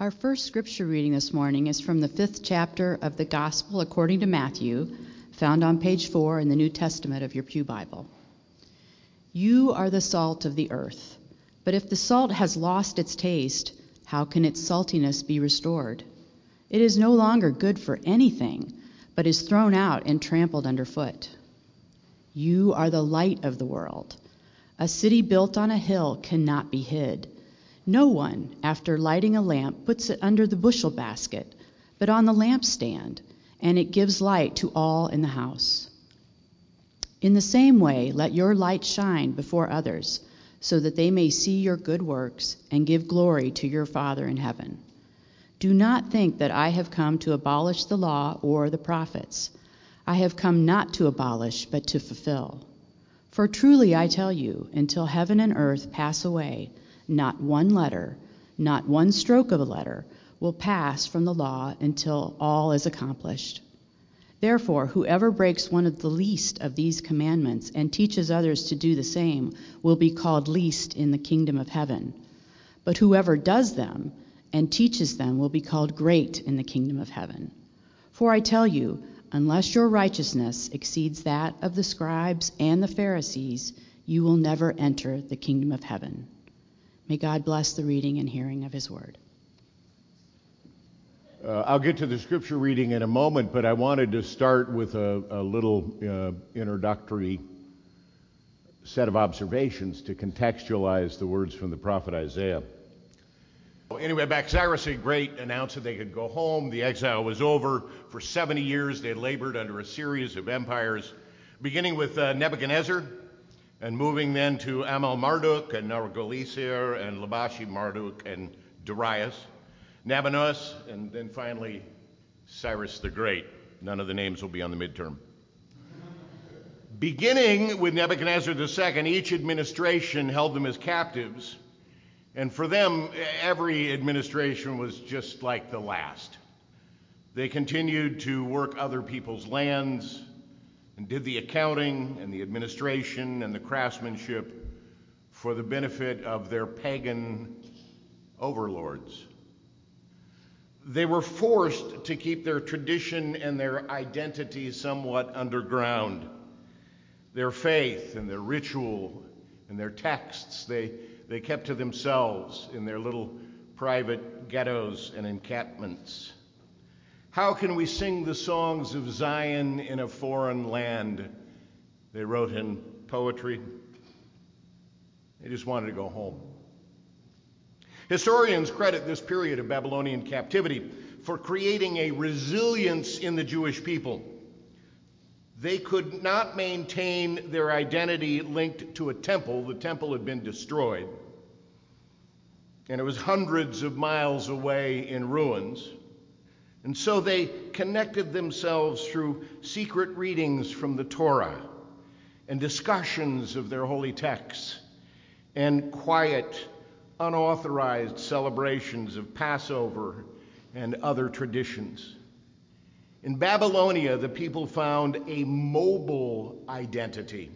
Our first scripture reading this morning is from the fifth chapter of the Gospel according to Matthew, found on page four in the New Testament of your Pew Bible. You are the salt of the earth, but if the salt has lost its taste, how can its saltiness be restored? It is no longer good for anything, but is thrown out and trampled underfoot. You are the light of the world. A city built on a hill cannot be hid. No one, after lighting a lamp, puts it under the bushel basket, but on the lampstand, and it gives light to all in the house. In the same way, let your light shine before others, so that they may see your good works and give glory to your Father in heaven. Do not think that I have come to abolish the law or the prophets. I have come not to abolish, but to fulfill. For truly I tell you, until heaven and earth pass away, not one letter, not one stroke of a letter, will pass from the law until all is accomplished. Therefore, whoever breaks one of the least of these commandments and teaches others to do the same will be called least in the kingdom of heaven. But whoever does them and teaches them will be called great in the kingdom of heaven. For I tell you, Unless your righteousness exceeds that of the scribes and the Pharisees, you will never enter the kingdom of heaven. May God bless the reading and hearing of his word. Uh, I'll get to the scripture reading in a moment, but I wanted to start with a, a little uh, introductory set of observations to contextualize the words from the prophet Isaiah. Anyway, back Cyrus the Great announced that they could go home. The exile was over. For 70 years, they labored under a series of empires, beginning with uh, Nebuchadnezzar and moving then to Amel Marduk and Neriglissar and Labashi Marduk and Darius, Nabonidus, and then finally Cyrus the Great. None of the names will be on the midterm. Beginning with Nebuchadnezzar II, each administration held them as captives and for them, every administration was just like the last. They continued to work other people's lands and did the accounting and the administration and the craftsmanship for the benefit of their pagan overlords. They were forced to keep their tradition and their identity somewhat underground. Their faith and their ritual and their texts, they they kept to themselves in their little private ghettos and encampments. How can we sing the songs of Zion in a foreign land? They wrote in poetry. They just wanted to go home. Historians credit this period of Babylonian captivity for creating a resilience in the Jewish people. They could not maintain their identity linked to a temple. The temple had been destroyed, and it was hundreds of miles away in ruins. And so they connected themselves through secret readings from the Torah and discussions of their holy texts and quiet, unauthorized celebrations of Passover and other traditions. In Babylonia, the people found a mobile identity.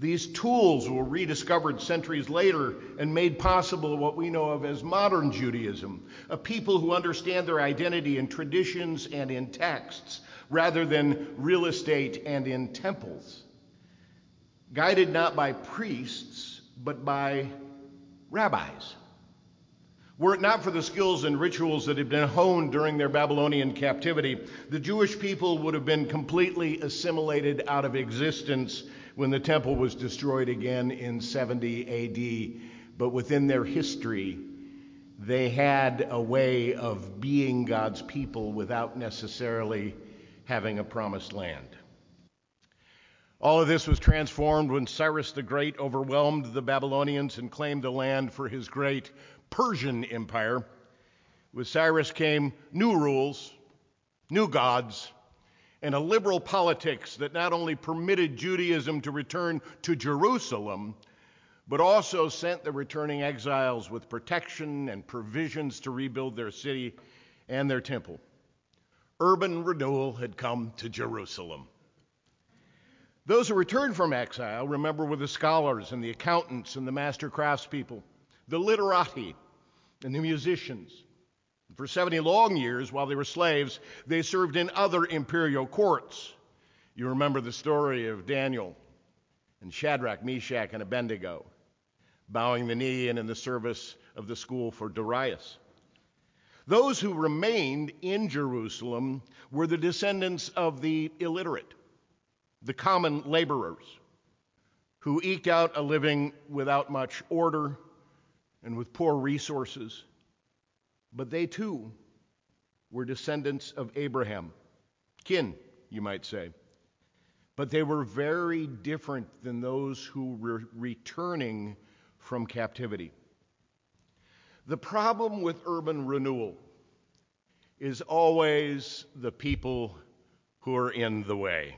These tools were rediscovered centuries later and made possible what we know of as modern Judaism, a people who understand their identity in traditions and in texts rather than real estate and in temples. Guided not by priests, but by rabbis. Were it not for the skills and rituals that had been honed during their Babylonian captivity, the Jewish people would have been completely assimilated out of existence when the temple was destroyed again in 70 AD. But within their history, they had a way of being God's people without necessarily having a promised land. All of this was transformed when Cyrus the Great overwhelmed the Babylonians and claimed the land for his great Persian Empire. With Cyrus came new rules, new gods, and a liberal politics that not only permitted Judaism to return to Jerusalem, but also sent the returning exiles with protection and provisions to rebuild their city and their temple. Urban renewal had come to Jerusalem. Those who returned from exile, remember, were the scholars and the accountants and the master craftspeople the literati and the musicians, For 70 long years, while they were slaves, they served in other imperial courts. You remember the story of Daniel and Shadrach, Meshach, and Abednego bowing the knee and in the service of the school for Darius. Those who remained in Jerusalem were the descendants of the illiterate, the common laborers, who eked out a living without much order and with poor resources. But they too were descendants of Abraham, kin, you might say. But they were very different than those who were returning from captivity. The problem with urban renewal is always the people who are in the way.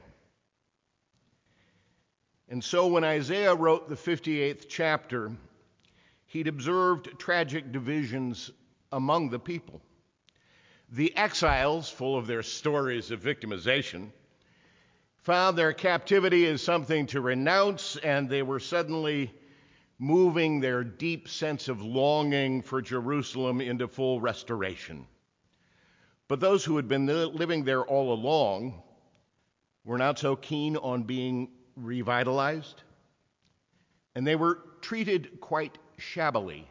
And so when Isaiah wrote the 58th chapter, he'd observed tragic divisions among the people. The exiles, full of their stories of victimization, found their captivity as something to renounce, and they were suddenly moving their deep sense of longing for Jerusalem into full restoration. But those who had been living there all along were not so keen on being revitalized, and they were treated quite shabbily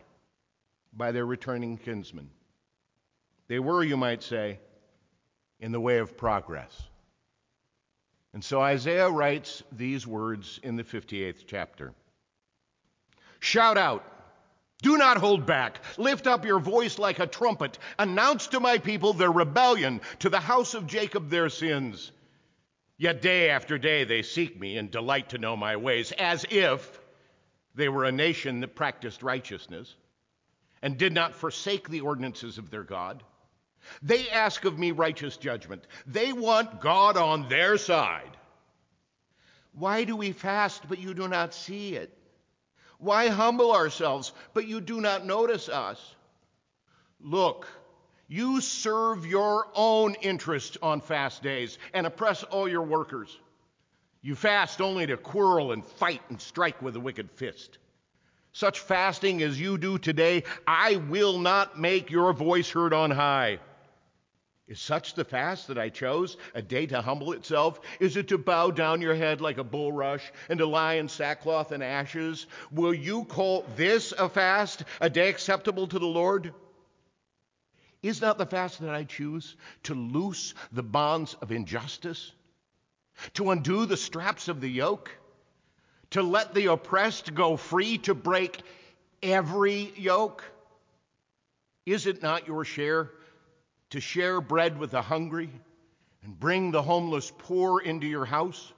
by their returning kinsmen. They were, you might say, in the way of progress. And so Isaiah writes these words in the 58th chapter Shout out. Do not hold back. Lift up your voice like a trumpet. Announce to my people their rebellion, to the house of Jacob their sins. Yet day after day they seek me and delight to know my ways, as if they were a nation that practiced righteousness and did not forsake the ordinances of their God. They ask of me righteous judgment. They want God on their side. Why do we fast, but you do not see it? Why humble ourselves, but you do not notice us? Look, you serve your own interest on fast days and oppress all your workers. You fast only to quarrel and fight and strike with a wicked fist. Such fasting as you do today, I will not make your voice heard on high. Is such the fast that I chose, a day to humble itself? Is it to bow down your head like a bulrush and to lie in sackcloth and ashes? Will you call this a fast, a day acceptable to the Lord? Is not the fast that I choose to loose the bonds of injustice, to undo the straps of the yoke, to let the oppressed go free, to break every yoke? Is it not your share to share bread with the hungry and bring the homeless poor into your house?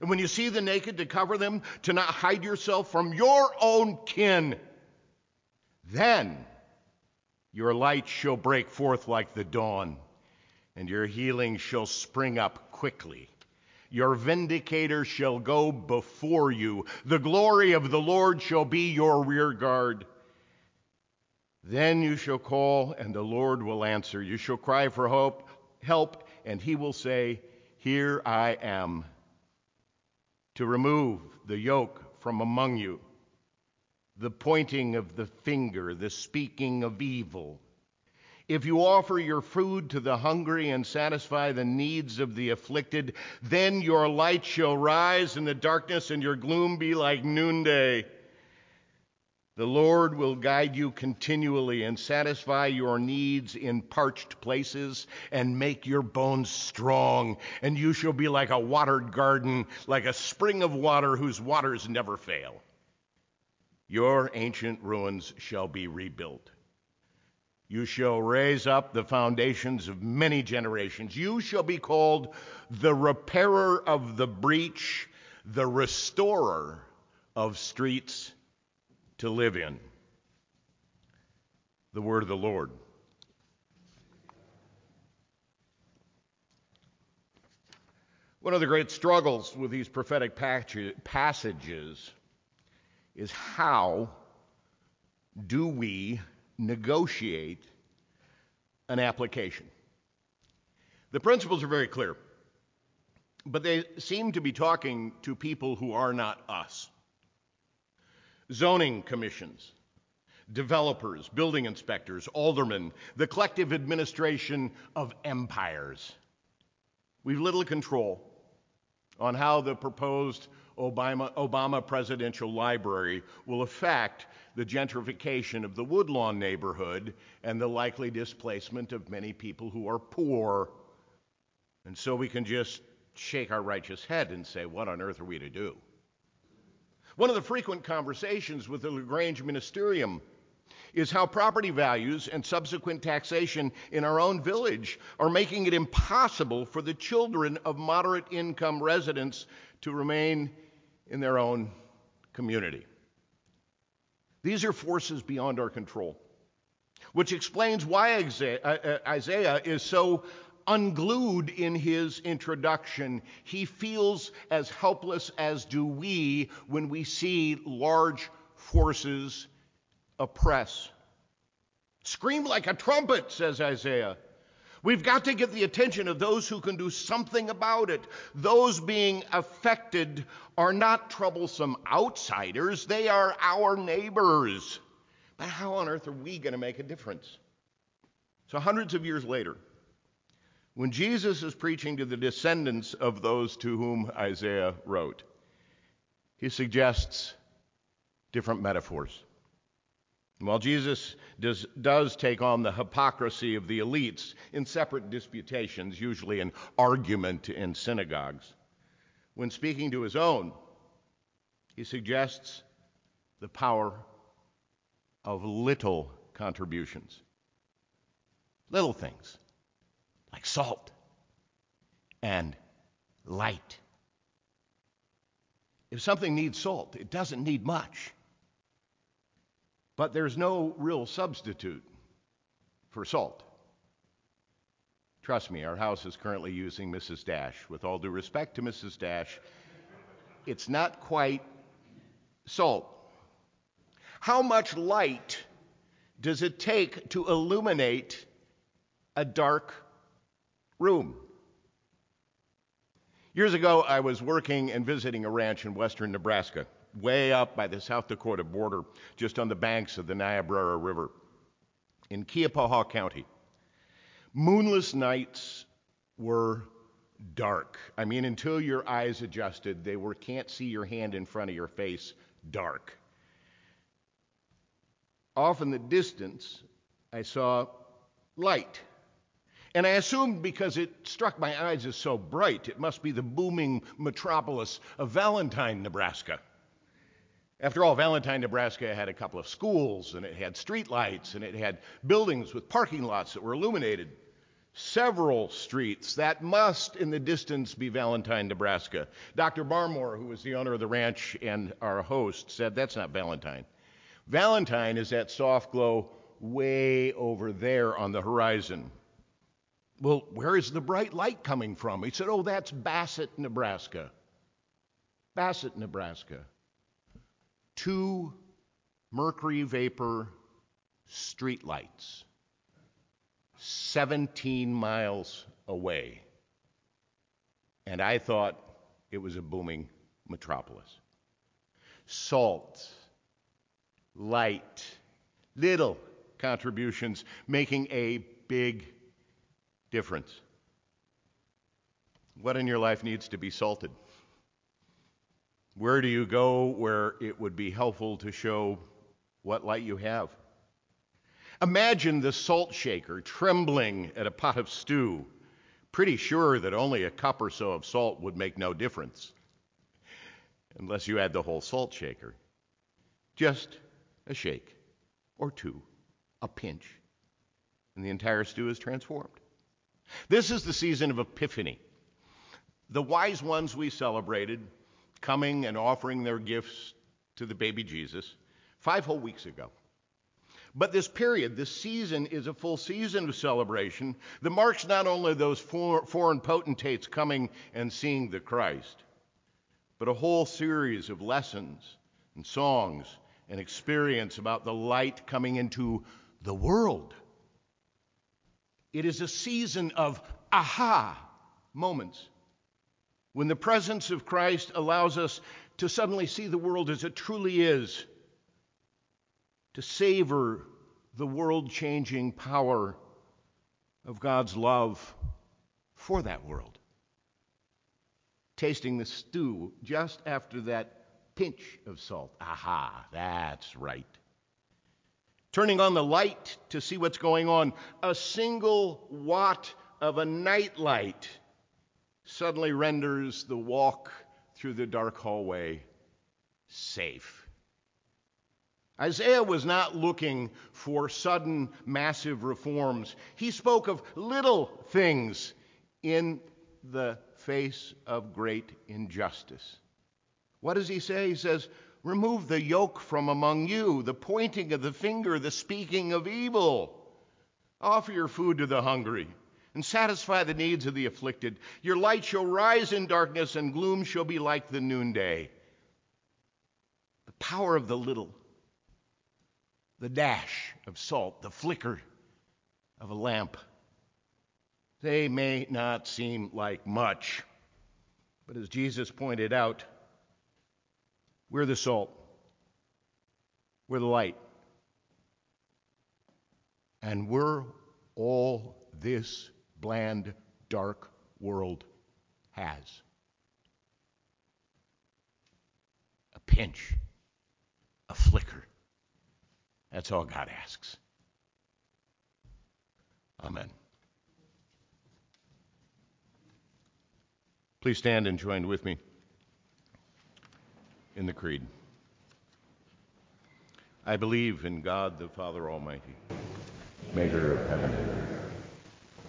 And when you see the naked, to cover them, to not hide yourself from your own kin? Then your light shall break forth like the dawn, and your healing shall spring up quickly. Your vindicator shall go before you. The glory of the Lord shall be your rear guard. Then you shall call, and the Lord will answer. You shall cry for hope, help, and he will say, Here I am. To remove the yoke from among you, the pointing of the finger, the speaking of evil. If you offer your food to the hungry and satisfy the needs of the afflicted, then your light shall rise in the darkness and your gloom be like noonday. The Lord will guide you continually and satisfy your needs in parched places and make your bones strong. And you shall be like a watered garden, like a spring of water whose waters never fail. Your ancient ruins shall be rebuilt. You shall raise up the foundations of many generations. You shall be called the repairer of the breach, the restorer of streets to live in. The word of the Lord. One of the great struggles with these prophetic passages is how do we negotiate an application? The principles are very clear, but they seem to be talking to people who are not us zoning commissions. developers, building inspectors, aldermen, the collective administration of empires. We've little control on how the proposed Obama, Obama, presidential library will affect the gentrification of the Woodlawn neighborhood and the likely displacement of many people who are poor. And so we can just shake our righteous head and say, What on earth are we to do? One of the frequent conversations with the LaGrange Ministerium is how property values and subsequent taxation in our own village are making it impossible for the children of moderate income residents to remain in their own community. These are forces beyond our control, which explains why uh, Isaiah is so unglued in his introduction. He feels as helpless as do we when we see large forces oppress. Scream like a trumpet, says Isaiah. We've got to get the attention of those who can do something about it. Those being affected are not troublesome outsiders, they are our neighbors. But how on earth are we going to make a difference? So, hundreds of years later, when Jesus is preaching to the descendants of those to whom Isaiah wrote, he suggests different metaphors. While Jesus does, does, take on the hypocrisy of the elites in separate disputations, usually an argument in synagogues, when speaking to his own, he suggests the power of little contributions. Little things like salt and light. If something needs salt, it doesn't need much. But there's no real substitute for salt. Trust me, our house is currently using Mrs. Dash. With all due respect to Mrs. Dash, it's not quite salt. How much light does it take to illuminate a dark room? Years ago, I was working and visiting a ranch in western Nebraska way up by the South Dakota border, just on the banks of the Niobrara River in Keya Paha County. Moonless nights were dark. I mean, until your eyes adjusted, they were can't see your hand in front of your face, dark. Off in the distance, I saw light. And I assumed because it struck my eyes as so bright, it must be the booming metropolis of Valentine, Nebraska. After all, Valentine, Nebraska had a couple of schools, and it had street lights, and it had buildings with parking lots that were illuminated. Several streets. That must, in the distance, be Valentine, Nebraska. Dr. Barmore, who was the owner of the ranch and our host, said that's not Valentine. Valentine is that soft glow way over there on the horizon. Well, where is the bright light coming from? He said, Oh, that's Bassett, Nebraska. Bassett, Nebraska two mercury vapor streetlights 17 miles away. And I thought it was a booming metropolis. Salt, light, little contributions making a big difference. What in your life needs to be salted? Where do you go where it would be helpful to show what light you have? Imagine the salt shaker trembling at a pot of stew, pretty sure that only a cup or so of salt would make no difference, unless you add the whole salt shaker. Just a shake or two, a pinch, and the entire stew is transformed. This is the season of Epiphany. The wise ones we celebrated coming and offering their gifts to the baby Jesus five whole weeks ago. But this period, this season, is a full season of celebration that marks not only those foreign potentates coming and seeing the Christ, but a whole series of lessons and songs and experience about the light coming into the world. It is a season of aha moments when the presence of Christ allows us to suddenly see the world as it truly is to savor the world changing power of God's love for that world. Tasting the stew just after that pinch of salt. Aha, that's right. Turning on the light to see what's going on. A single watt of a night light suddenly renders the walk through the dark hallway safe. Isaiah was not looking for sudden massive reforms. He spoke of little things in the face of great injustice. What does he say? He says, Remove the yoke from among you, the pointing of the finger, the speaking of evil. Offer your food to the hungry and satisfy the needs of the afflicted. Your light shall rise in darkness, and gloom shall be like the noonday. The power of the little the dash of salt, the flicker of a lamp. They may not seem like much, but as Jesus pointed out, we're the salt, we're the light, and we're all this bland, dark world has. A pinch, a flicker that's all God asks. Amen. Please stand and join with me in the Creed. I believe in God the Father Almighty, maker of heaven and earth,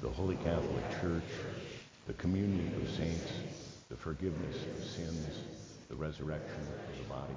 the Holy Catholic Church, the communion of saints, the forgiveness of sins, the resurrection of the body